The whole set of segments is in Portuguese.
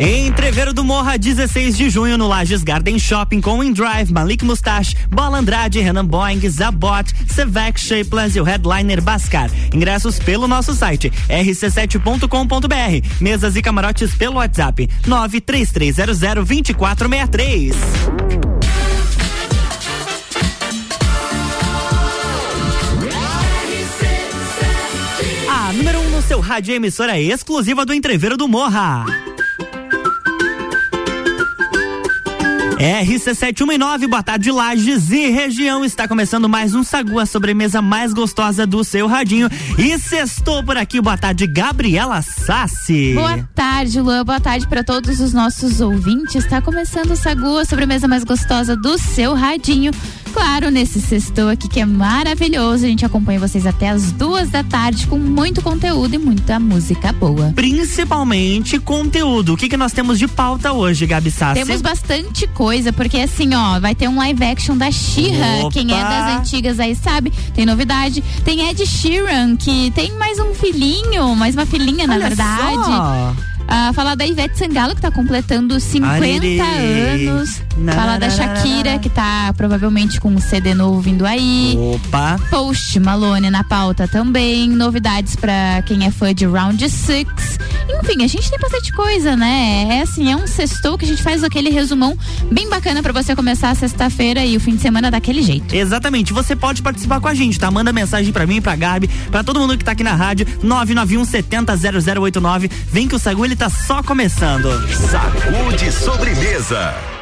Entreveiro do Morra, 16 de junho, no Lages Garden Shopping com InDrive, Malik Mustache, Bola Andrade, Renan Boeing, Zabot, Sevec, Shapeless e o headliner Bascar. Ingressos pelo nosso site rc7.com.br. Mesas e camarotes pelo WhatsApp 933002463. Seu rádio emissora exclusiva do Entreveiro do Morra. RC719, boa tarde, Lages e região. Está começando mais um Sagu, a sobremesa mais gostosa do seu radinho. E sextou por aqui, boa tarde, Gabriela Sassi. Boa tarde, Luan. Boa tarde para todos os nossos ouvintes. Está começando o Sagu, a sobremesa mais gostosa do seu radinho claro, nesse sextou aqui que é maravilhoso. A gente acompanha vocês até as duas da tarde com muito conteúdo e muita música boa. Principalmente conteúdo. O que, que nós temos de pauta hoje, Gabi Sassi? Temos bastante coisa, porque assim, ó, vai ter um live action da Xirra. Quem é das antigas aí sabe, tem novidade. Tem Ed Sheeran, que tem mais um filhinho, mais uma filhinha, Olha na verdade. Só. Uh, falar da Ivete Sangalo, que está completando 50 Ariri. anos. Falar da Shakira, que está provavelmente com um CD novo vindo aí. Opa! Post Malone na pauta também. Novidades para quem é fã de Round Six. Enfim, a gente tem bastante coisa, né? É assim, é um sextou que a gente faz aquele resumão bem bacana para você começar a sexta-feira e o fim de semana daquele jeito. Exatamente. Você pode participar com a gente, tá? Manda mensagem para mim, pra Gabi, para todo mundo que tá aqui na rádio, 991 70 0089. Vem que o Sagu ele tá só começando. Sacude sobremesa.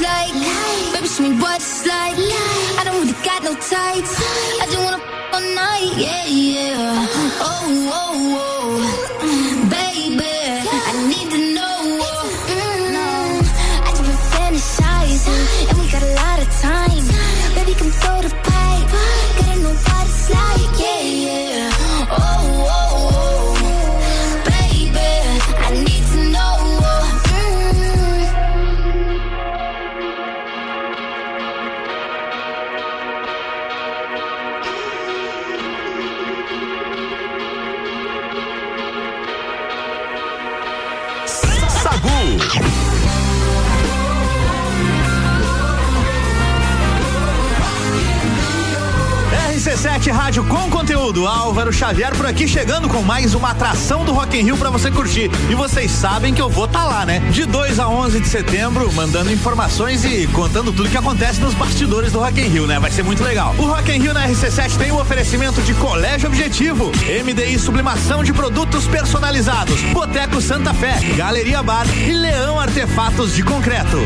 like. Life. Baby, show me what it's like. Life. I don't really got no tights. I just wanna all night, yeah, yeah. Oh, oh, oh. Conteúdo. Álvaro Xavier por aqui chegando com mais uma atração do Rock in Rio para você curtir. E vocês sabem que eu vou estar tá lá, né? De 2 a 11 de setembro, mandando informações e contando tudo que acontece nos bastidores do Rock in Rio, né? Vai ser muito legal. O Rock in Rio na RC7 tem o um oferecimento de Colégio Objetivo, MDI Sublimação de Produtos Personalizados, Boteco Santa Fé, Galeria Bar e Leão Artefatos de Concreto.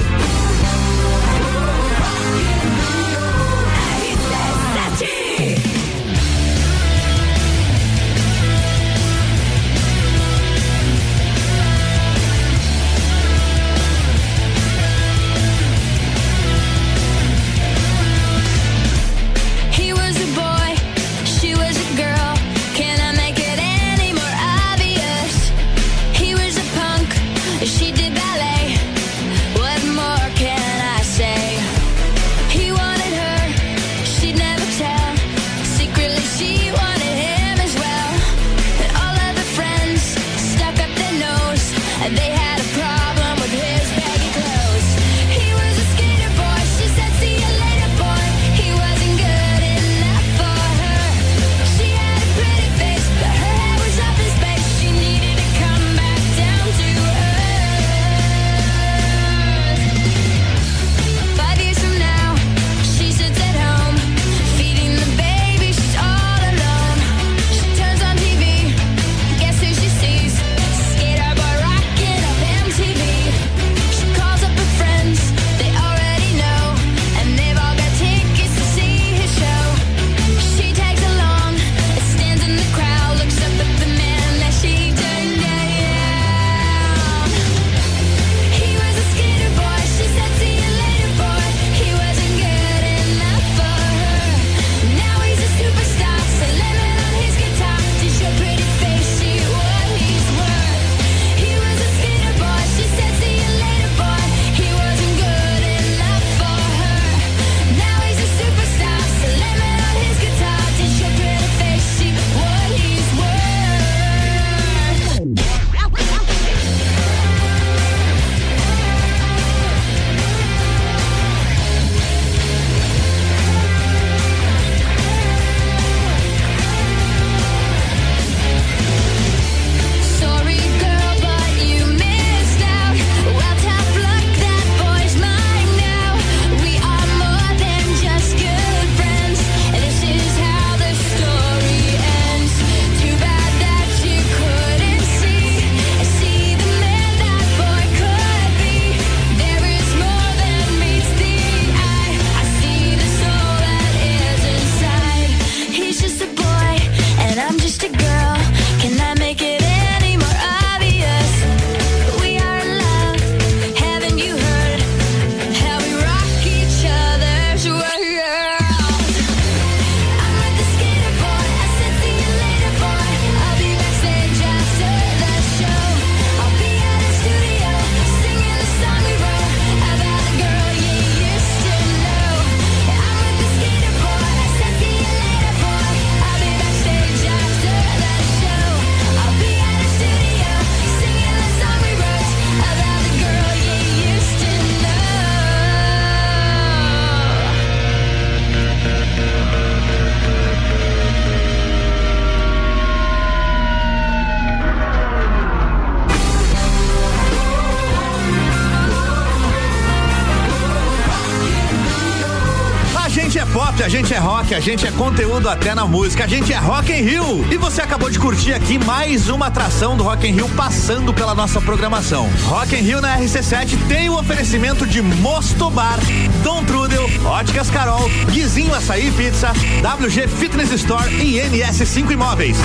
Rock, a gente é conteúdo até na música, a gente é Rock in Rio. E você acabou de curtir aqui mais uma atração do Rock in Rio passando pela nossa programação. Rock in Rio na RC7 tem o oferecimento de Mosto Bar, Dom Trudel, Óticas Carol, Guizinho Açaí Pizza, WG Fitness Store e NS5 Imóveis.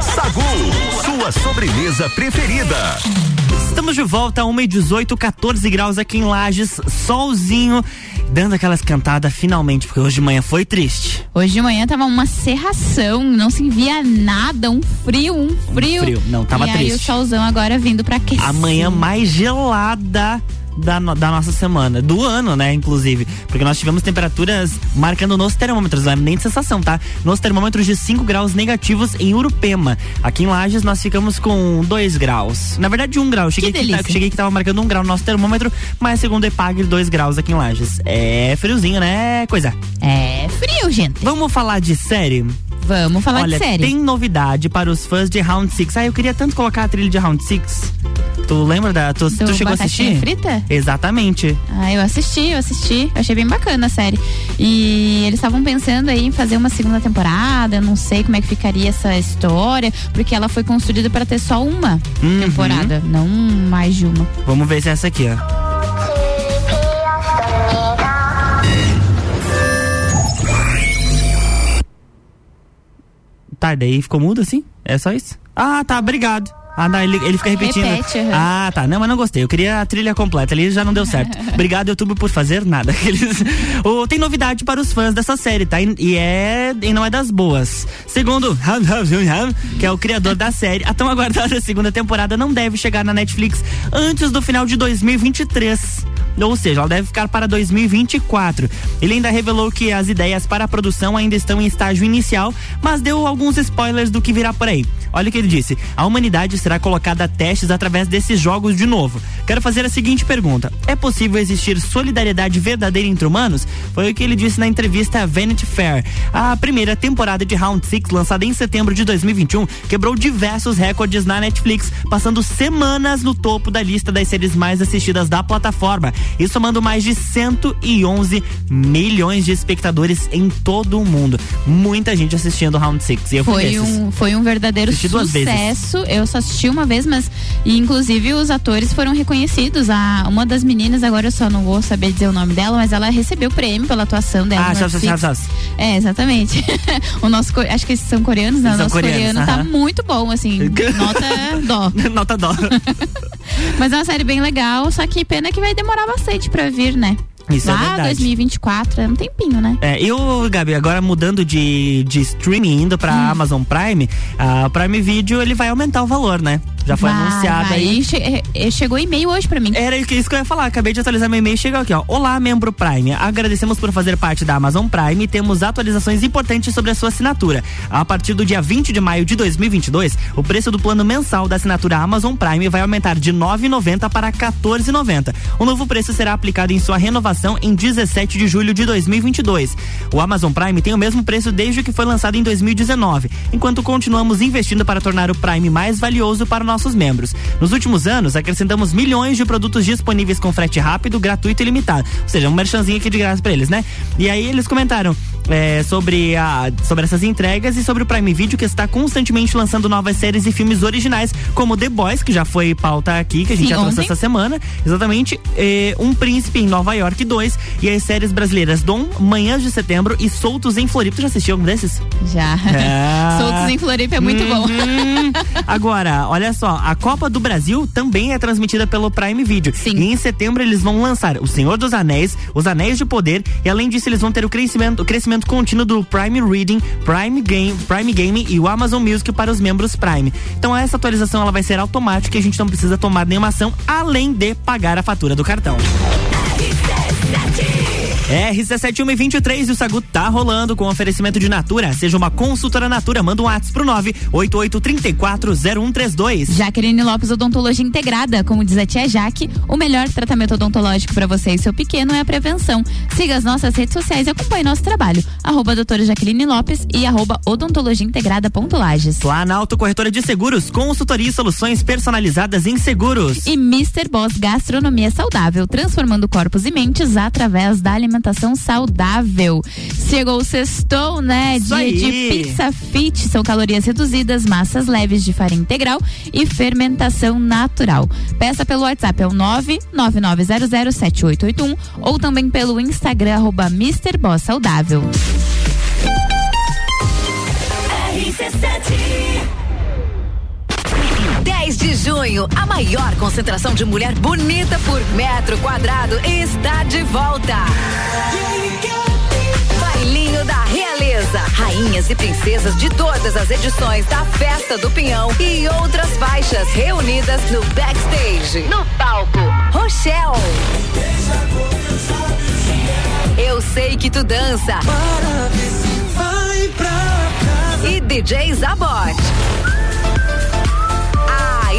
Sagu, sua sobremesa preferida. Estamos de volta a 1 e 18, 14 graus aqui em Lages, solzinho, dando aquelas cantadas finalmente, porque hoje de manhã foi triste. Hoje de manhã tava uma serração, não se via nada, um frio, um frio. Um frio, não, tava e triste. E aí o solzão agora vindo pra aquecer. Amanhã mais gelada da, da nossa semana, do ano, né, inclusive. Porque nós tivemos temperaturas marcando nos termômetros, não é nem de sensação, tá? Nos termômetros de 5 graus negativos em Urupema. Aqui em Lages nós ficamos com 2 graus. Na verdade, 1 um grau. Cheguei que, que, cheguei que tava marcando 1 um grau no nosso termômetro, mas segundo o EPAG, 2 graus aqui em Lages. É friozinho, né, coisa? É frio, gente. Vamos falar de série? Vamos falar Olha, de série. Tem novidade para os fãs de Round 6. Ah, eu queria tanto colocar a trilha de Round 6. Tu lembra da. Tu, tu chegou a assistir? frita? Exatamente. Ah, eu assisti, eu assisti. Eu achei bem bacana a série. E eles estavam pensando aí em fazer uma segunda temporada. Eu não sei como é que ficaria essa história, porque ela foi construída para ter só uma Uhum. temporada, não mais de uma. Vamos ver se é essa aqui, ó. Tá, daí ficou mudo assim? É só isso? Ah, tá, obrigado. Ah, não, ele, ele fica repetindo. Repete, uhum. Ah, tá. Não, mas não gostei. Eu queria a trilha completa. Ali já não deu certo. Obrigado, YouTube, por fazer nada. Eles... oh, tem novidade para os fãs dessa série, tá? E é. E não é das boas. Segundo, que é o criador da série, a tão aguardada segunda temporada não deve chegar na Netflix antes do final de 2023 ou seja, ela deve ficar para 2024. Ele ainda revelou que as ideias para a produção ainda estão em estágio inicial, mas deu alguns spoilers do que virá por aí. Olha o que ele disse: a humanidade será colocada a testes através desses jogos de novo. Quero fazer a seguinte pergunta: é possível existir solidariedade verdadeira entre humanos? Foi o que ele disse na entrevista à Vanity Fair. A primeira temporada de Round 6, lançada em setembro de 2021, quebrou diversos recordes na Netflix, passando semanas no topo da lista das séries mais assistidas da plataforma e somando mais de 111 milhões de espectadores em todo o mundo. Muita gente assistindo Round 6. E eu foi, um, foi um verdadeiro sucesso. Eu só assisti uma vez, mas e, inclusive os atores foram reconhecidos. A, uma das meninas, agora eu só não vou saber dizer o nome dela, mas ela recebeu prêmio pela atuação dela. Ah, já, já, já, É, exatamente. o nosso, acho que esses são coreanos, né? O nosso coreano uh -huh. tá muito bom, assim. nota dó. nota dó. mas é uma série bem legal, só que pena que vai demorar bastante pra vir, né? Isso Lá é verdade. 2024, é um tempinho, né? É, eu, Gabi, agora mudando de, de streaming, indo pra hum. Amazon Prime, a Prime Video ele vai aumentar o valor, né? Já foi vai, anunciado vai. aí. Che chegou e-mail hoje pra mim. Era isso que eu ia falar, acabei de atualizar meu e-mail chegou aqui, ó. Olá, membro Prime. Agradecemos por fazer parte da Amazon Prime e temos atualizações importantes sobre a sua assinatura. A partir do dia 20 de maio de 2022, o preço do plano mensal da assinatura Amazon Prime vai aumentar de R$ 9,90 para R$ 14,90. O novo preço será aplicado em sua renovação em 17 de julho de 2022. O Amazon Prime tem o mesmo preço desde que foi lançado em 2019, enquanto continuamos investindo para tornar o Prime mais valioso para nossos membros. Nos últimos anos, acrescentamos milhões de produtos disponíveis com frete rápido, gratuito e limitado. Ou seja, um merchanzinho aqui de graça para eles, né? E aí eles comentaram é, sobre, a, sobre essas entregas e sobre o Prime Video, que está constantemente lançando novas séries e filmes originais, como The Boys, que já foi pauta aqui, que a gente Sim, já trouxe ontem. essa semana. Exatamente. É, um Príncipe em Nova York 2 e as séries brasileiras Dom, Manhãs de Setembro e Soltos em Floripa. Tu já assistiu algum desses? Já. É. Soltos em Floripa é muito bom. Uhum. Agora, olha só, a Copa do Brasil também é transmitida pelo Prime Video. Sim. E em setembro eles vão lançar O Senhor dos Anéis, Os Anéis de Poder e além disso eles vão ter o crescimento, o crescimento contínuo do Prime Reading, Prime Game, Prime Game e o Amazon Music para os membros Prime. Então essa atualização ela vai ser automática e a gente não precisa tomar nenhuma ação além de pagar a fatura do cartão. RC7123 e o Sagu tá rolando com oferecimento de Natura. Seja uma consultora Natura, manda um WhatsApp pro 988340132. Jaqueline Lopes Odontologia Integrada, como diz a tia Jaque, o melhor tratamento odontológico para você e seu pequeno é a prevenção. Siga as nossas redes sociais e acompanhe nosso trabalho. Arroba doutora Jaqueline Lopes e arroba odontologia integrada ponto Lages. Planalto Corretora de Seguros, consultoria e soluções personalizadas em seguros. E Mr. Boss Gastronomia Saudável, transformando corpos e mentes através da alimentação saudável. Chegou o sextou, né? Dia de pizza fit, são calorias reduzidas, massas leves de farinha integral e fermentação natural. Peça pelo WhatsApp, é o 999007881 ou também pelo Instagram, arroba Mr. Boss Saudável. 10 de junho, a maior concentração de mulher bonita por metro quadrado está de volta. Bailinho da Realeza. Rainhas e princesas de todas as edições da Festa do Pinhão e outras faixas reunidas no backstage. No palco, Rochelle. Eu sei que tu dança. E DJ Zabot.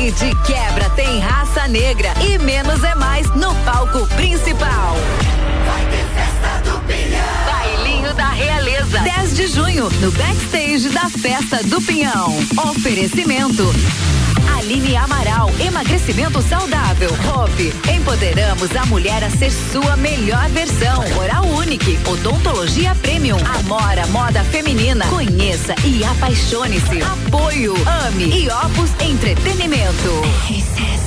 E de quebra tem raça negra e menos é mais no palco principal. Vai ter festa do Pinhão. Bailinho da Realeza. 10 de junho, no backstage da Festa do Pinhão. Oferecimento. Aline Amaral, emagrecimento saudável. Hope, empoderamos a mulher a ser sua melhor versão. Oral Unique, odontologia premium. Amora, moda feminina. Conheça e apaixone-se. Apoio, ame e Opus Entretenimento.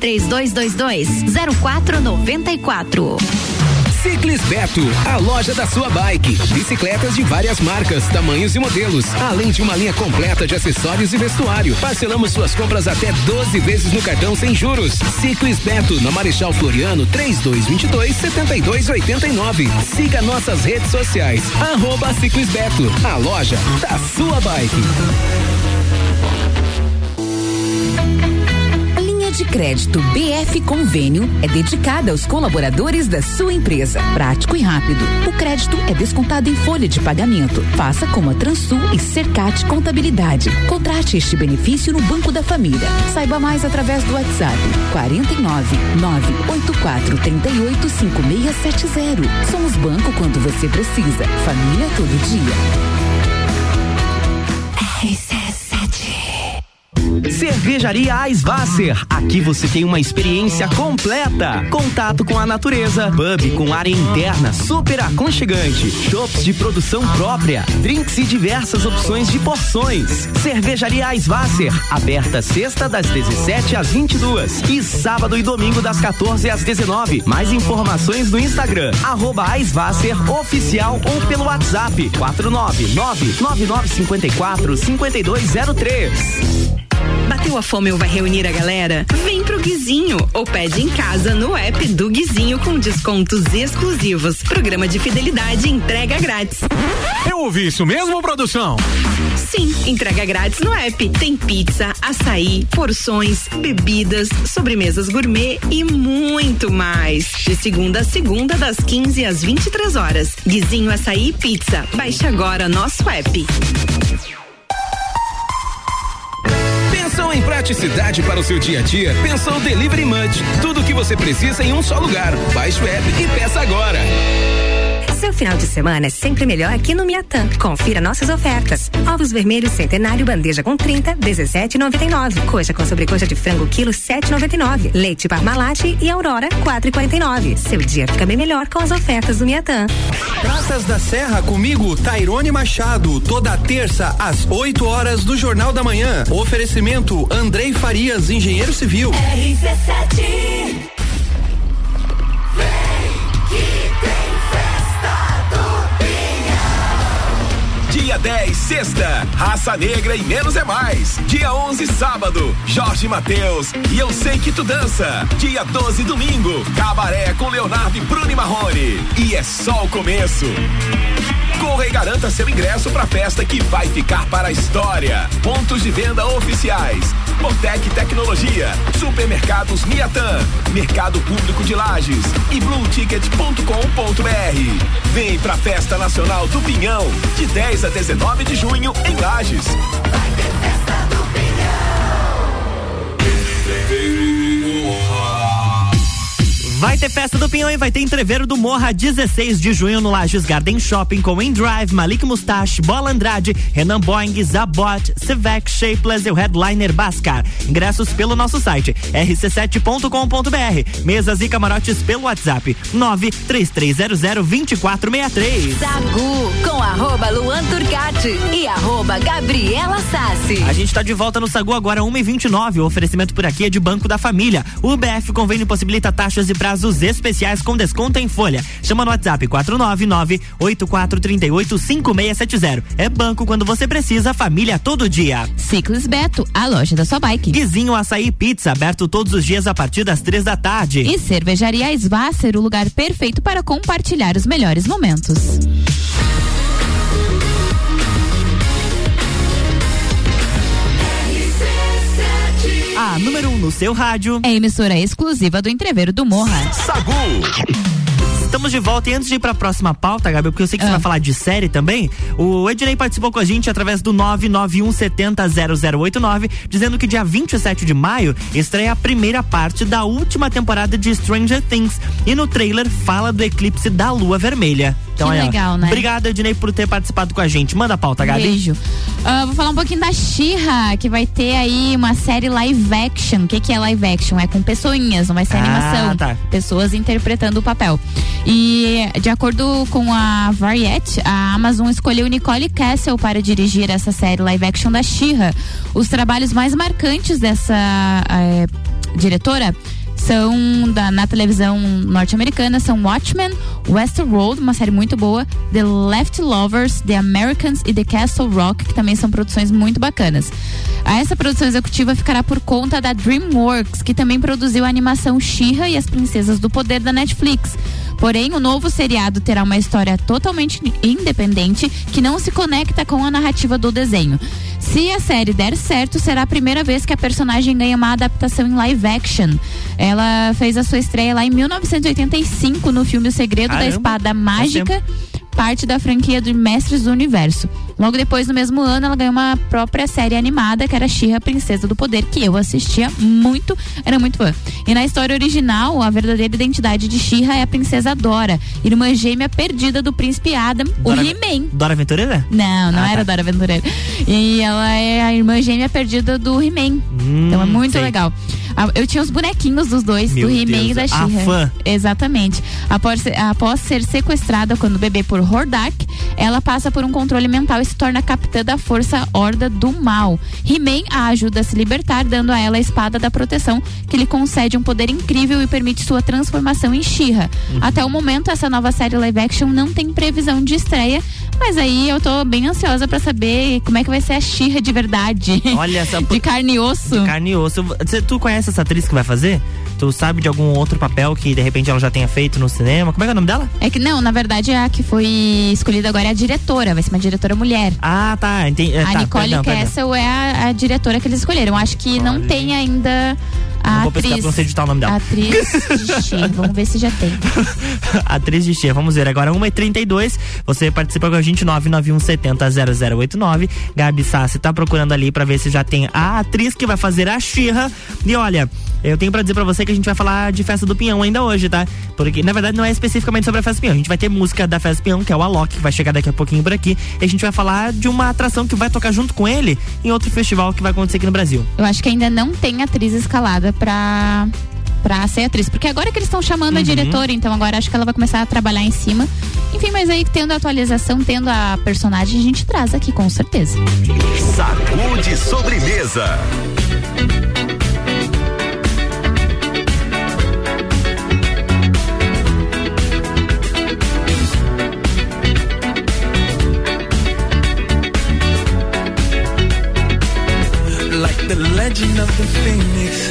3222 0494. Ciclis Beto, a loja da sua bike. Bicicletas de várias marcas, tamanhos e modelos, além de uma linha completa de acessórios e vestuário. Parcelamos suas compras até 12 vezes no cartão sem juros. Ciclis Beto, na Marechal Floriano, 3222 7289. Siga nossas redes sociais. Arroba Ciclis Beto, a loja da sua bike. Crédito BF Convênio é dedicada aos colaboradores da sua empresa. Prático e rápido. O crédito é descontado em folha de pagamento. Faça como a Transul e Cercat Contabilidade. Contrate este benefício no Banco da Família. Saiba mais através do WhatsApp 49 984 38 5670. Somos banco quando você precisa. Família todo dia. Cervejaria Eisvasser. Aqui você tem uma experiência completa. Contato com a natureza, pub com área interna super aconchegante, shops de produção própria, drinks e diversas opções de porções. Cervejaria Eisvasser, aberta sexta das 17 às 22 e sábado e domingo das 14 às 19. Mais informações no Instagram arroba Eisvasser oficial ou pelo WhatsApp 499 9954 5203. Bateu a fome ou vai reunir a galera? Vem pro Guizinho ou pede em casa no app do Guizinho com descontos exclusivos. Programa de fidelidade entrega grátis. Eu ouvi isso mesmo, produção? Sim, entrega grátis no app. Tem pizza, açaí, porções, bebidas, sobremesas gourmet e muito mais. De segunda a segunda, das 15 às 23 horas. Guizinho Açaí e Pizza. Baixe agora nosso app. Pensou em praticidade para o seu dia a dia? Pensou Delivery Munch. Tudo o que você precisa em um só lugar. Baixe o app e peça agora. Seu final de semana é sempre melhor aqui no Miatã. Confira nossas ofertas. Ovos vermelhos centenário bandeja com 30, 17,99. Coxa com sobrecoxa de frango quilo 7,99. Leite Parmalat e Aurora 4,49. Seu dia fica bem melhor com as ofertas do Miatã. Praças da Serra comigo, Tairone Machado, toda terça às 8 horas do Jornal da Manhã. Oferecimento Andrei Farias, engenheiro civil. RC7 sexta, Raça Negra e Menos é Mais. Dia 11, sábado, Jorge Mateus e Eu Sei Que Tu Dança. Dia 12, domingo, Cabaré com Leonardo e Bruno Marrone. E é só o começo. Corra e garanta seu ingresso para a festa que vai ficar para a história. Pontos de venda oficiais. Botec Tecnologia, Supermercados Miatan, Mercado Público de Lages e blueticket.com.br. Vem pra Festa Nacional do Pinhão, de 10 a 19 de junho em Lages. Vai ter festa do Pinhão. Vai ter festa do Pinhão e vai ter entreveiro do Morra 16 de junho no Lages Garden Shopping com Indrive, Malik Mustache, Bola Andrade, Renan Boing, Zabot, Sevec, Shapeless e o headliner Bascar. Ingressos pelo nosso site rc7.com.br. Mesas e camarotes pelo WhatsApp 93300 2463. Sagu com arroba Luan. Alicate e arroba Gabriela Sassi. A gente tá de volta no Sagu agora 1 e 29 O oferecimento por aqui é de Banco da Família. O BF Convênio possibilita taxas e prazos especiais com desconto em folha. Chama no WhatsApp 499-8438-5670. É banco quando você precisa, família todo dia. Ciclis Beto, a loja da sua bike. Guizinho Açaí Pizza, aberto todos os dias a partir das três da tarde. E Cervejaria Svasser, o lugar perfeito para compartilhar os melhores momentos. A número 1 um no seu rádio. É emissora exclusiva do Entreveiro do Morra. Sagu. Estamos de volta e antes de ir para a próxima pauta, Gabi, porque eu sei que ah. você vai falar de série também, o Ednei participou com a gente através do 991700089, dizendo que dia 27 de maio estreia a primeira parte da última temporada de Stranger Things e no trailer fala do eclipse da lua vermelha. Então, que legal, né? Obrigado, Ednei, por ter participado com a gente. Manda a pauta, Gabi. Beijo. Uh, vou falar um pouquinho da Xirra, que vai ter aí uma série live action. O que, que é live action? É com pessoinhas, não vai ser ah, animação. Tá. Pessoas interpretando o papel. E de acordo com a Variety, a Amazon escolheu Nicole Castle para dirigir essa série live action da Xirra. Os trabalhos mais marcantes dessa é, diretora são da, na televisão norte-americana são Watchmen, Westworld, uma série muito boa, The Leftovers, The Americans e The Castle Rock, que também são produções muito bacanas. Essa produção executiva ficará por conta da DreamWorks, que também produziu a animação She-Ra e as Princesas do Poder da Netflix. Porém, o novo seriado terá uma história totalmente independente que não se conecta com a narrativa do desenho. Se a série der certo, será a primeira vez que a personagem ganha uma adaptação em live action. Ela fez a sua estreia lá em 1985 no filme O Segredo Caramba, da Espada Mágica parte da franquia do Mestres do Universo. Logo depois, no mesmo ano, ela ganhou uma própria série animada, que era Xirra, Princesa do Poder, que eu assistia muito, era muito fã. E na história original, a verdadeira identidade de Xirra é a princesa Dora, irmã gêmea perdida do príncipe Adam, Dora, o He-Man. Dora Aventureira? Não, não ah, era tá. Dora Aventureira. E ela é a irmã gêmea perdida do He-Man. Hum, então é muito sei. legal. Eu tinha os bonequinhos dos dois, Meu do He-Man e da She-Ra. Exatamente. Após, após ser sequestrada quando bebê por Hordak, ela passa por um controle mental e se torna capitã da força Horda do Mal. He-Man a ajuda a se libertar, dando a ela a espada da proteção, que lhe concede um poder incrível e permite sua transformação em She-Ra. Uhum. Até o momento, essa nova série live action não tem previsão de estreia, mas aí eu tô bem ansiosa para saber como é que vai ser a She-Ra de verdade. Olha essa. de carne e osso. De carne e osso. Você, tu conhece essa atriz que vai fazer? Tu sabe de algum outro papel que de repente ela já tenha feito no cinema? Como é, é o nome dela? É que não, na verdade a que foi escolhida agora é a diretora, vai ser uma diretora mulher. Ah, tá. Entendi. A tá, Nicole perdão, Castle perdão. é a, a, diretora que eles escolheram. Acho que Olha. não tem ainda a não vou atriz, pesquisar, não sei digitar o nome dela. Atriz de Xê, vamos ver se já tem. atriz de Xê, vamos ver agora, 1h32, você participa com a gente, 991700089. Gabi Sassi tá procurando ali pra ver se já tem a atriz que vai fazer a Xirra. E olha, eu tenho pra dizer pra você que a gente vai falar de Festa do Pinhão ainda hoje, tá? Porque, na verdade, não é especificamente sobre a Festa do Pinhão. A gente vai ter música da Festa do Pinhão, que é o Alok, que vai chegar daqui a pouquinho por aqui. E a gente vai falar de uma atração que vai tocar junto com ele em outro festival que vai acontecer aqui no Brasil. Eu acho que ainda não tem atriz escalada pra pra ser atriz. Porque agora que eles estão chamando uhum. a diretora, então agora acho que ela vai começar a trabalhar em cima. Enfim, mas aí tendo a atualização, tendo a personagem, a gente traz aqui com certeza. Sacude sobremesa. Like the legend of the phoenix.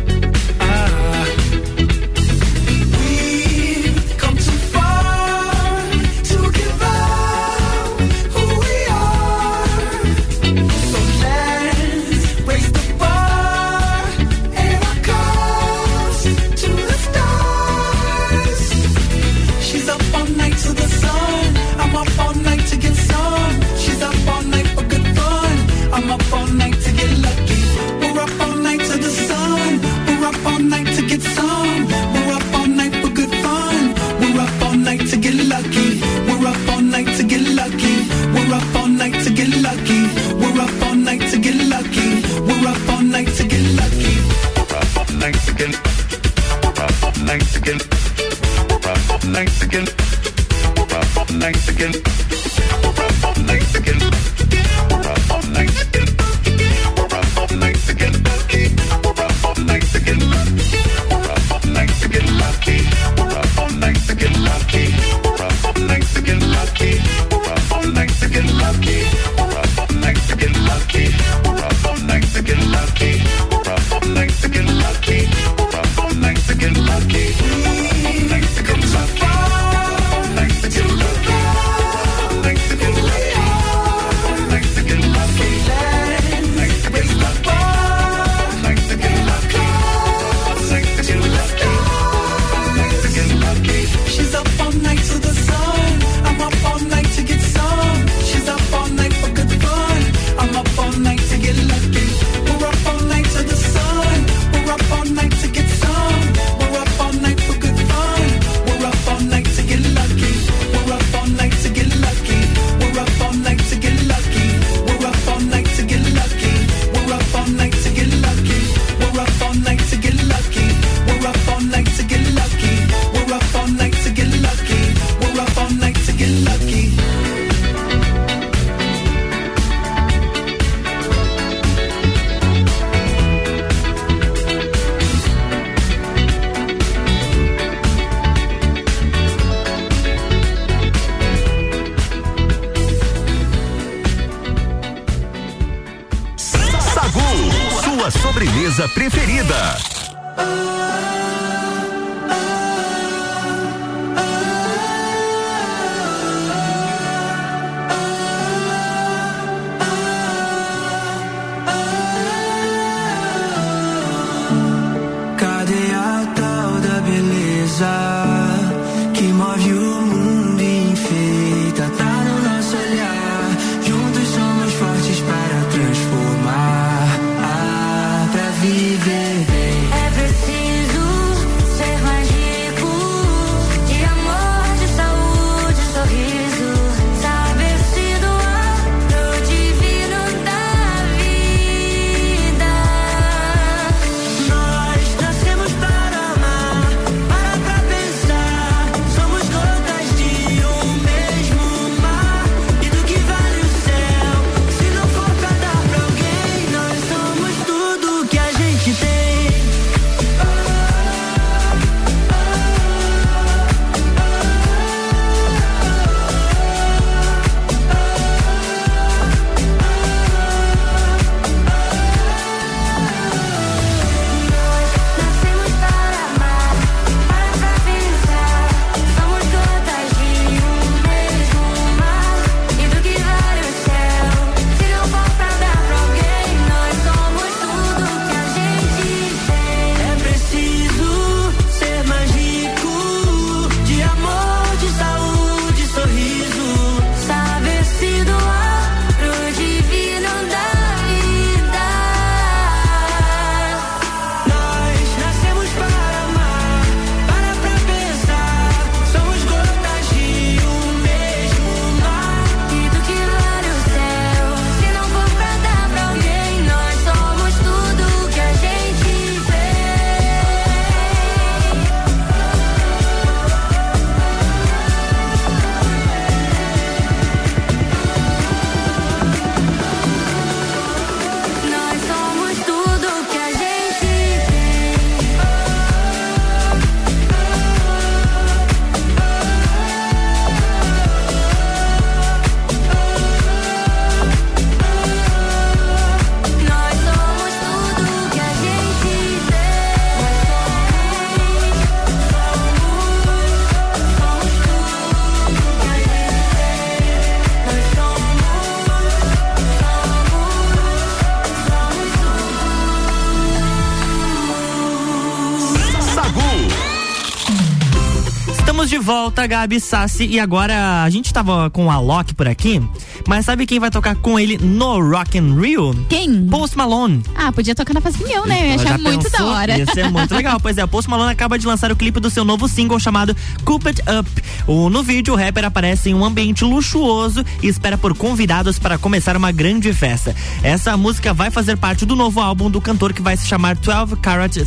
volta, Gabi Sassi. E agora a gente tava com o Alok por aqui, mas sabe quem vai tocar com ele no Rock in Rio? Quem? Post Malone. Ah, podia tocar na Pasquinhão, né? Eu ia achar muito pensou? da hora. Ia ser muito legal. Pois é, o Post Malone acaba de lançar o clipe do seu novo single chamado Coop It Up. O, no vídeo, o rapper aparece em um ambiente luxuoso e espera por convidados para começar uma grande festa. Essa música vai fazer parte do novo álbum do cantor que vai se chamar 12 Carat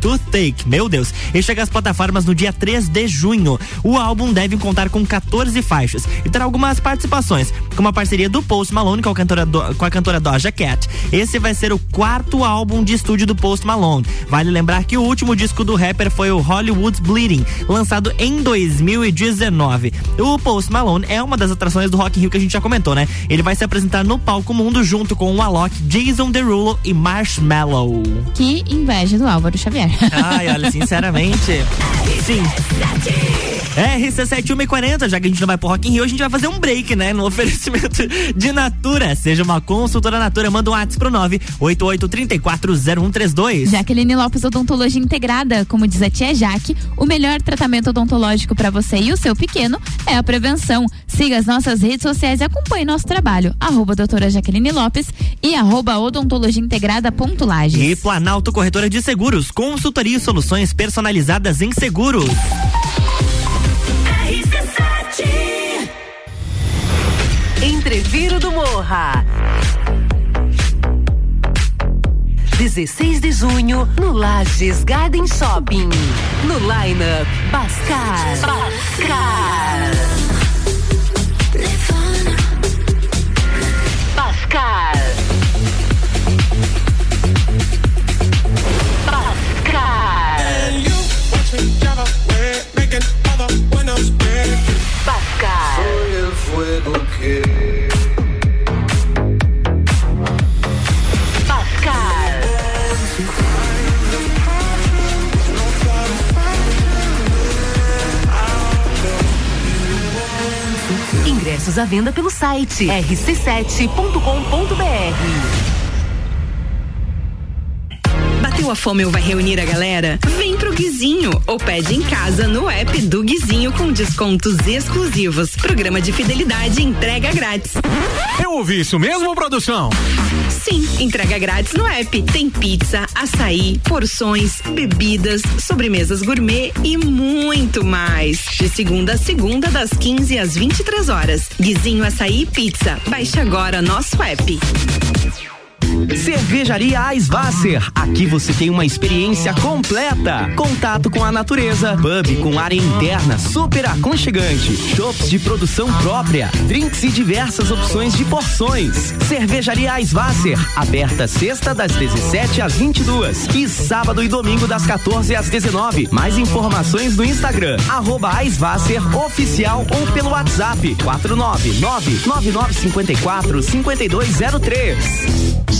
Toothache. Meu Deus. E chega às plataformas no dia 3 de junho. O álbum deve contar com 14 faixas e terá algumas participações, como a parceria do Post Malone com a cantora, do, com a cantora Doja Cat. Esse vai ser o quarto álbum de estúdio do Post Malone. Vale lembrar que o último disco do rapper foi o Hollywood's Bleeding, lançado em 2019. O Post Malone é uma das atrações do Rock in Rio que a gente já comentou, né? Ele vai se apresentar no palco mundo junto com o Alok, Jason Derulo e Marshmallow. Que inveja do Álvaro Xavier. Ai, olha, sinceramente. Sim. RC7140, já que a gente não vai pro Rock in Rio, a gente vai fazer um break, né? No oferecimento de Natura. Seja uma consultora Natura, manda um WhatsApp pro 988340132. Jaqueline Lopes Odontologia Integrada, como diz a tia Jaque, o melhor tratamento odontológico para você e o seu pequeno é a prevenção. Siga as nossas redes sociais e acompanhe nosso trabalho. Arroba doutora Jaqueline Lopes e arroba odontologia integrada ponto Lages. E Planalto Corretora de Seguros, consultoria e soluções personalizadas em seguros. Entreviro do Morra. 16 de junho, no Lages Garden Shopping. No Line-Up, Bascar. Bascar. Bascar. Bascar. Soy que Ingressos à venda pelo site rc7.com.br. a fome ou vai reunir a galera? Vem pro Guizinho ou pede em casa no app do Guizinho com descontos exclusivos. Programa de fidelidade entrega grátis. Eu ouvi isso mesmo, produção? Sim, entrega grátis no app. Tem pizza, açaí, porções, bebidas, sobremesas gourmet e muito mais. De segunda a segunda, das 15 às 23 horas. Guizinho Açaí Pizza. Baixe agora nosso app. Cervejaria Eisvasser. Aqui você tem uma experiência completa. Contato com a natureza, pub com área interna super aconchegante, shops de produção própria, drinks e diversas opções de porções. Cervejaria Eisvasser, aberta sexta das 17 às 22 e sábado e domingo das 14 às 19. Mais informações no Instagram arroba oficial ou pelo WhatsApp 499 9954 5203.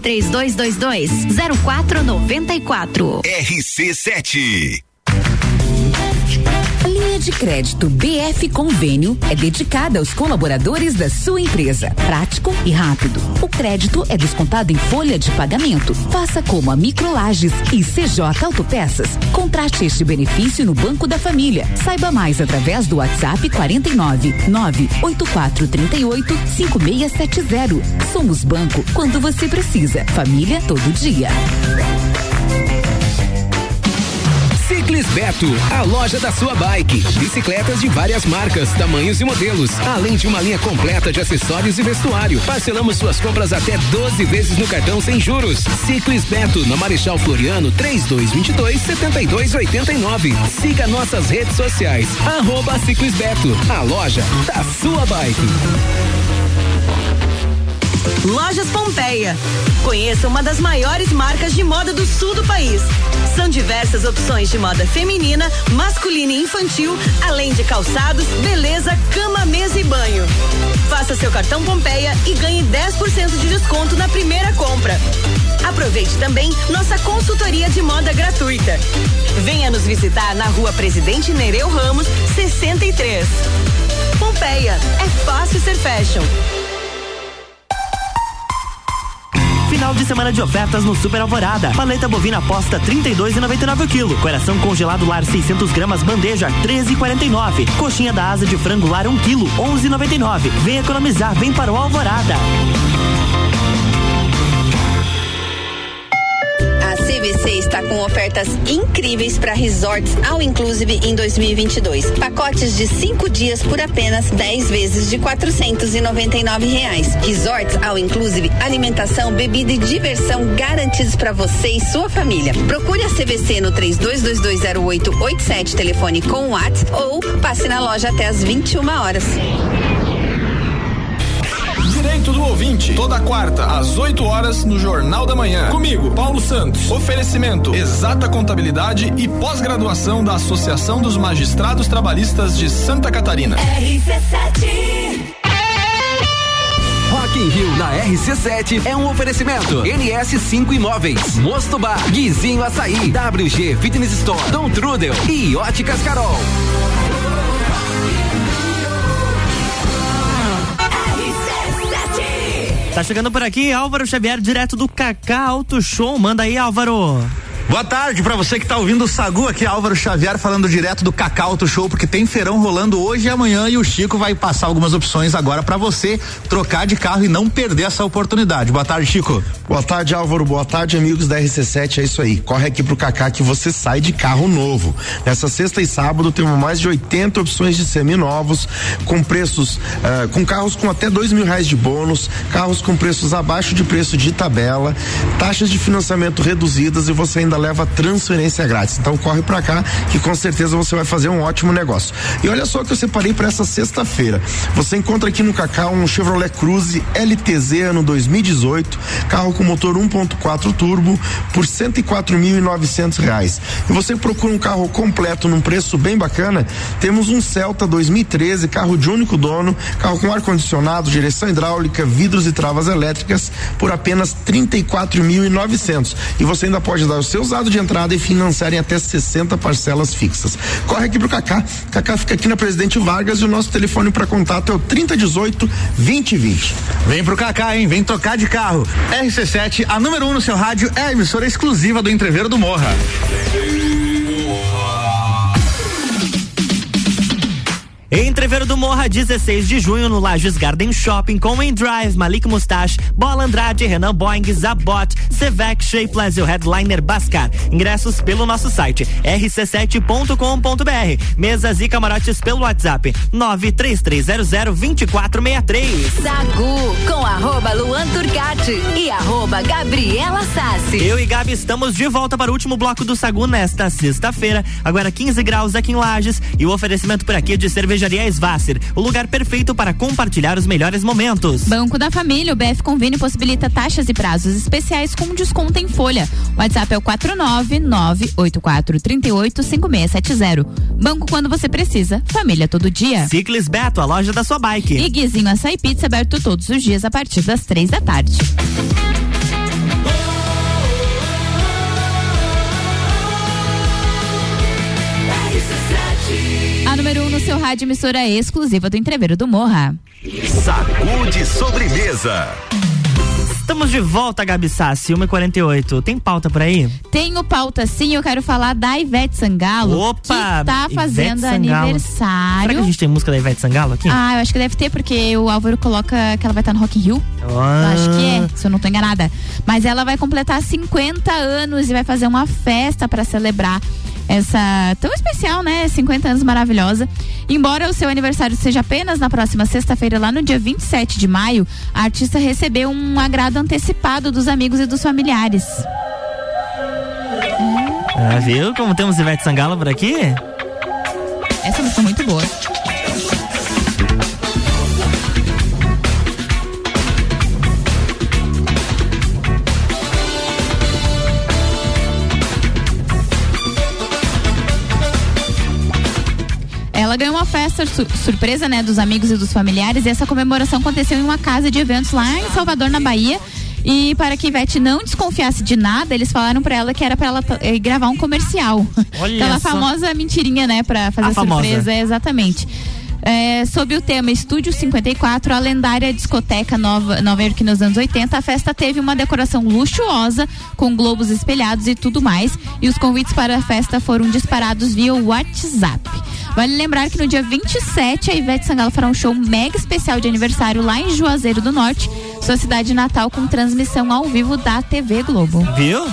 3222 0494. RC7. A linha de crédito BF Convênio é dedicada aos colaboradores da sua empresa. Prático e rápido. O crédito é descontado em folha de pagamento. Faça como a Microlages e CJ Autopeças. Contrate este benefício no Banco da Família. Saiba mais através do WhatsApp 49 98438 5670. Somos banco quando você precisa. Família todo dia. Beto, a loja da sua bike. Bicicletas de várias marcas, tamanhos e modelos, além de uma linha completa de acessórios e vestuário. Parcelamos suas compras até 12 vezes no cartão sem juros. Ciclis Beto, na Marechal Floriano, 3222 7289. Siga nossas redes sociais. Arroba Ciclis Beto, a loja da sua bike. Lojas Pompeia. Conheça uma das maiores marcas de moda do sul do país. São diversas opções de moda feminina, masculina e infantil, além de calçados, beleza, cama, mesa e banho. Faça seu cartão Pompeia e ganhe 10% de desconto na primeira compra. Aproveite também nossa consultoria de moda gratuita. Venha nos visitar na rua Presidente Nereu Ramos, 63. Pompeia, é fácil ser fashion. Final de semana de ofertas no Super Alvorada. Paleta bovina posta 32,99 o quilo. Coração congelado lar 600 gramas bandeja 13,49. Coxinha da asa de frango lar 1 quilo 11,99. Vem economizar, vem para o Alvorada. CVC está com ofertas incríveis para resorts ao inclusive em 2022. Pacotes de cinco dias por apenas 10 vezes de 499 reais. Resorts ao inclusive alimentação, bebida e diversão garantidos para você e sua família. Procure a CVC no 32220887 telefone com WhatsApp ou passe na loja até às 21 horas. Ouvinte, toda quarta, às 8 horas, no Jornal da Manhã. Comigo, Paulo Santos. Oferecimento: exata contabilidade e pós-graduação da Associação dos Magistrados Trabalhistas de Santa Catarina. RC7 Rock in Rio na RC7 é um oferecimento. NS5 Imóveis, Mosto Bar, Guizinho Açaí, WG Fitness Store, Dom Trudel e Óticas Carol. Tá chegando por aqui Álvaro Xavier, direto do Cacá Auto Show. Manda aí, Álvaro. Boa tarde para você que tá ouvindo o Sagu aqui, Álvaro Xavier falando direto do Cacau Auto Show, porque tem feirão rolando hoje e amanhã e o Chico vai passar algumas opções agora para você trocar de carro e não perder essa oportunidade. Boa tarde, Chico. Boa tarde, Álvaro. Boa tarde, amigos da RC7. É isso aí. Corre aqui pro Cacá que você sai de carro novo. Nessa sexta e sábado temos mais de 80 opções de seminovos com preços, uh, com carros com até dois mil reais de bônus, carros com preços abaixo de preço de tabela, taxas de financiamento reduzidas e você ainda leva transferência grátis. Então corre para cá que com certeza você vai fazer um ótimo negócio. E olha só que eu separei para essa sexta-feira. Você encontra aqui no Cacau um Chevrolet Cruze LTZ ano 2018, carro com motor 1.4 turbo por 104.900 reais. E você procura um carro completo num preço bem bacana? Temos um Celta 2013, carro de único dono, carro com ar condicionado, direção hidráulica, vidros e travas elétricas por apenas 34.900. E você ainda pode dar o seu usado de entrada e financiar em até 60 parcelas fixas. Corre aqui pro Cacá. Cacá fica aqui na Presidente Vargas e o nosso telefone para contato é o 3018 2020. Vem pro Cacá, hein? Vem tocar de carro. RC7, a número 1 um no seu rádio, é a emissora exclusiva do Entreveiro do Morra. Entreveiro do Morra, 16 de junho, no Lages Garden Shopping, com Endrive, Malik Mustache, Bola Andrade, Renan Boing, Zabot, Sevec, Shapeless e o headliner Bascar. Ingressos pelo nosso site rc7.com.br. Mesas e camarotes pelo WhatsApp 933002463. Sagu com arroba Luan Turcati e arroba Gabriela Sassi. Eu e Gabi estamos de volta para o último bloco do Sagu nesta sexta-feira. Agora 15 graus aqui em Lages e o oferecimento por aqui de cervejaria Svasser, o lugar perfeito para compartilhar os melhores momentos. Banco da Família, o BF Convênio possibilita taxas e prazos especiais com desconto em folha. O WhatsApp é o 49984385670. Banco quando você precisa, família todo dia. Ciclis Beto, a loja da sua bike. E Guizinho Açaí Pizza aberto todos os dias a partir das três da tarde. No seu rádio emissora exclusiva do Entreveiro do Morra. Sacude sobremesa. Estamos de volta, Gabi Sassi, 1h48. Tem pauta por aí? Tenho pauta sim, eu quero falar da Ivete Sangalo. Opa! Que tá fazendo aniversário. Será que a gente tem música da Ivete Sangalo aqui? Ah, eu acho que deve ter, porque o Álvaro coloca que ela vai estar no Rock in Rio. Ah. Acho que é, se eu não tô enganada. Mas ela vai completar 50 anos e vai fazer uma festa para celebrar essa tão especial, né? 50 anos maravilhosa. Embora o seu aniversário seja apenas na próxima sexta-feira, lá no dia 27 de maio, a artista recebeu um agrado antecipado dos amigos e dos familiares. Ah, viu como temos Ivete Sangalo por aqui? Essa música é muito boa. Su surpresa, né, dos amigos e dos familiares. E essa comemoração aconteceu em uma casa de eventos lá em Salvador, na Bahia. E para que Ivete não desconfiasse de nada, eles falaram para ela que era para ela eh, gravar um comercial. Olha Aquela só. famosa mentirinha, né, para fazer A famosa. surpresa, é, exatamente. É, sob o tema Estúdio 54, a lendária discoteca Nova, Nova York nos anos 80, a festa teve uma decoração luxuosa, com globos espelhados e tudo mais. E os convites para a festa foram disparados via WhatsApp. Vale lembrar que no dia 27, a Ivete Sangalo fará um show mega especial de aniversário lá em Juazeiro do Norte, sua cidade natal, com transmissão ao vivo da TV Globo. Viu?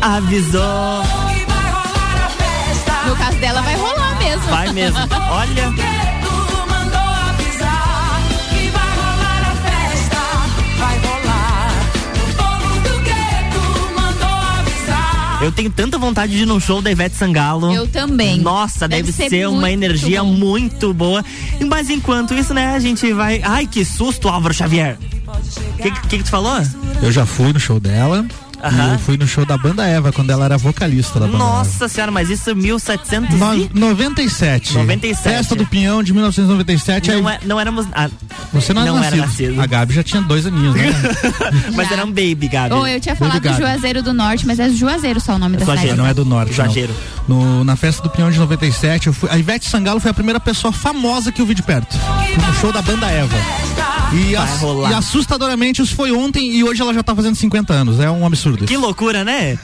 Avisou. No caso dela, vai rolar mesmo. Vai mesmo. Olha. Eu tenho tanta vontade de ir no show da Ivete Sangalo. Eu também. Nossa, deve, Deve ser ser, uma energia bom. muito boa. Mas enquanto isso, né, a gente vai. Ai, que susto, Álvaro Xavier. O que, que que tu falou? Eu já fui no show dela. Aham. E eu fui no show da banda Eva, quando ela era vocalista da banda Nossa senhora, mas isso é 1700 Eva. e... No, 97. 97. Festa do Pinhão de 1997. Não, aí, é- não éramos. ah, você não, não era, era nascido. A Gabi já tinha dois aninhos, né? mas era um baby, Gabi. Ou eu tinha falado Gabi. Juazeiro do Norte, mas é Juazeiro só o nome da cidade. não é do norte. não. Exagero. No, na festa do Pinhão de 97, eu fui, a Ivete Sangalo foi a primeira pessoa famosa que eu vi de perto. No show da banda Eva. E, ass- e assustadoramente isso foi ontem e hoje ela já tá fazendo 50 anos. É um absurdo. Que isso. loucura, né?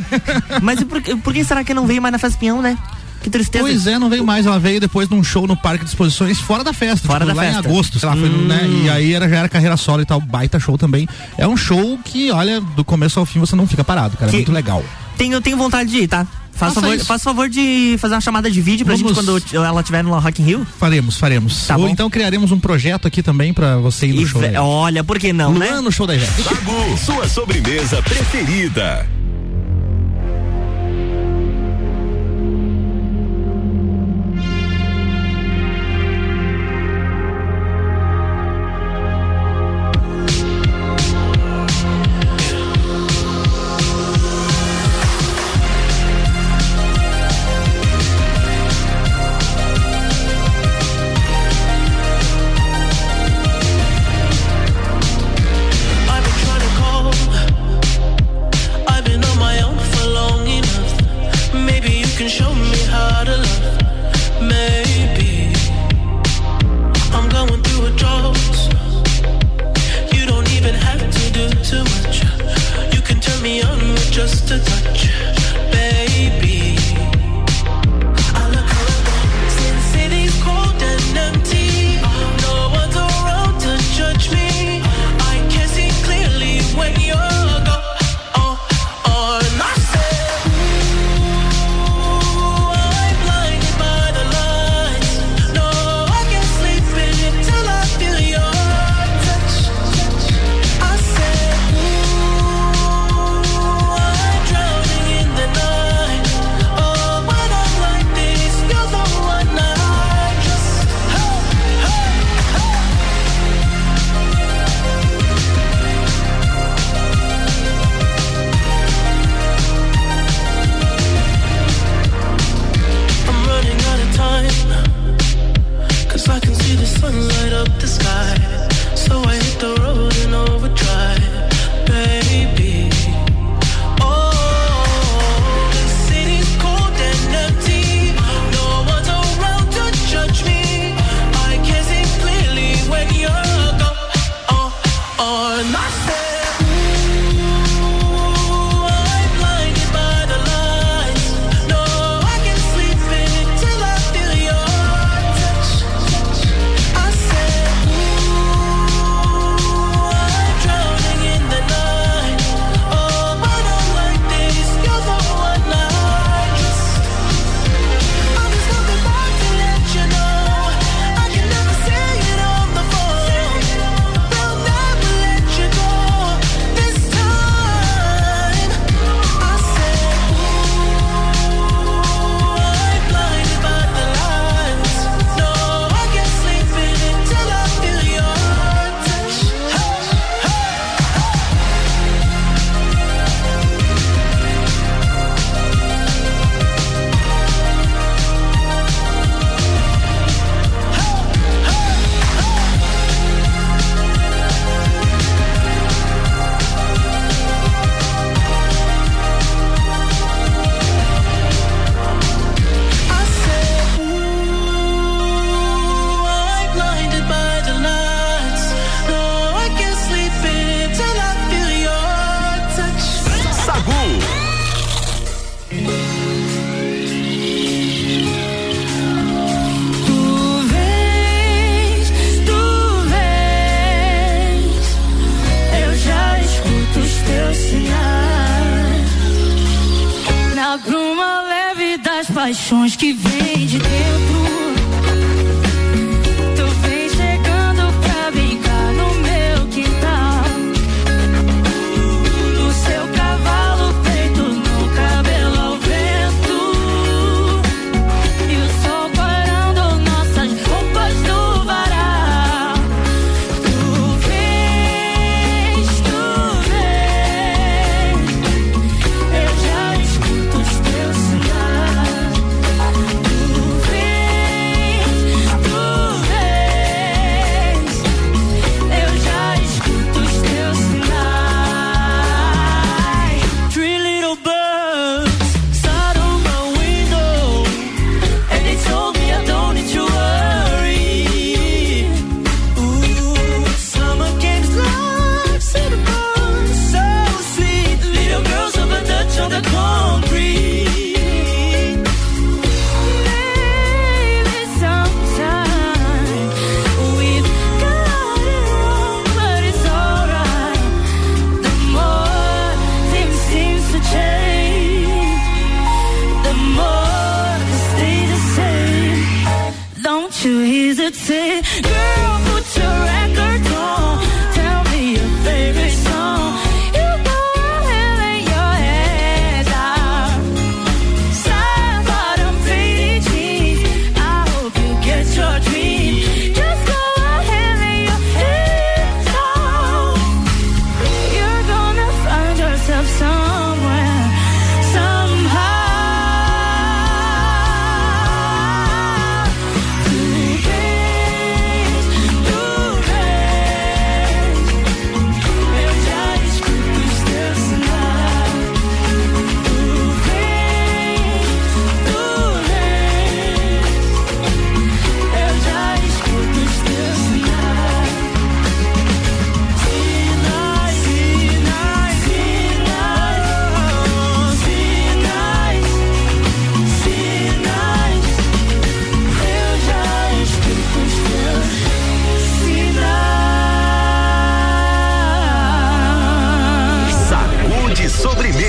mas por, que- por que será que não veio mais na Festa Pinhão, né? Que tristeza. Pois é, não veio mais. Ela veio depois num show no Parque de Exposições fora da festa. Fora tipo, da lá festa. em agosto, sei lá, foi, Hum. né? E aí era, já era carreira solo e tal, baita show também. É um show que, olha, do começo ao fim você não fica parado, cara. Que- É muito legal. Tenho, tenho vontade de ir, tá? Faça favor, faça favor de fazer uma chamada de vídeo pra Vamos- gente quando ela estiver no Rock in Rio. Faremos, faremos. Tá Ou bom. então criaremos um projeto aqui também pra você ir no E show. olha, por que não, Luan né? no show da Ivete. Sagu, sua sobremesa preferida.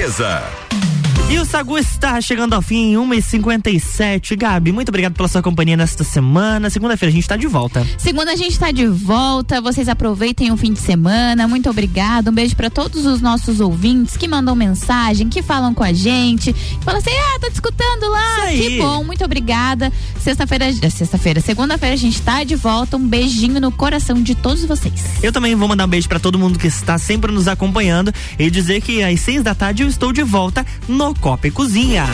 Sobremesa. E o Sagu está chegando ao fim em 1h57. Gabi, muito obrigado pela sua companhia nesta semana. Segunda-feira a gente está de volta. Segunda a gente tá de volta. Vocês aproveitem o fim de semana. Muito obrigada. Um beijo pra todos os nossos ouvintes que mandam mensagem, que falam com a gente, que falam assim: "Ah, tá te escutando lá". Que bom. Muito obrigada. Sexta-feira, é, sexta-feira, segunda-feira a gente tá de volta. Um beijinho no coração de todos vocês. Eu também vou mandar um beijo pra todo mundo que está sempre nos acompanhando e dizer que às seis da tarde eu estou de volta no Copa e Cozinha.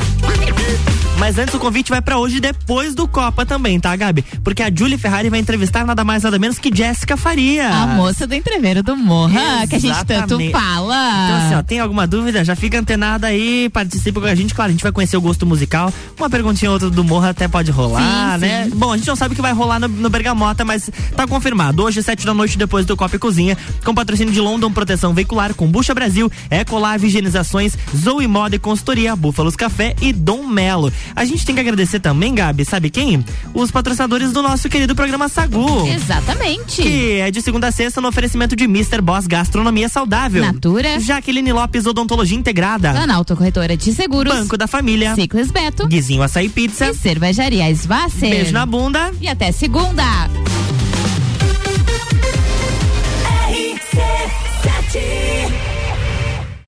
Mas antes o convite vai pra hoje depois do Copa também, tá, Gabi? Porque a Julie Ferrari vai entrevistar nada mais nada menos que Jéssica Faria. A moça do entreveiro do Morra, que a gente tanto fala. Então, assim, ó, tem alguma dúvida? Já fica antenada aí, participa com a gente. Claro, a gente vai conhecer o gosto musical. Uma perguntinha ou outra do Morra até pode rolar, Sim, né? sim. Bom, a gente não sabe o que vai rolar no, no Bergamota, mas tá confirmado. Hoje, sete da noite, depois do Copa e Cozinha, com patrocínio de London Proteção Veicular, Combucha Brasil, Ecolave Higienizações, Zoe Moda e Consultoria, Búfalos Café e Dom Melo. A gente tem que agradecer também, Gabi, sabe quem? Os patrocinadores do nosso querido programa Sagu. Exatamente. Que é de segunda a sexta no oferecimento de Mr. Boss Gastronomia Saudável. Natura. Jaqueline Lopes Odontologia Integrada. Planalto Corretora de Seguros. Banco da Família. Ciclis Beto. Guizinho Açaí Pizza. E Cervejaria Svasser. Beijo na bunda. E até segunda.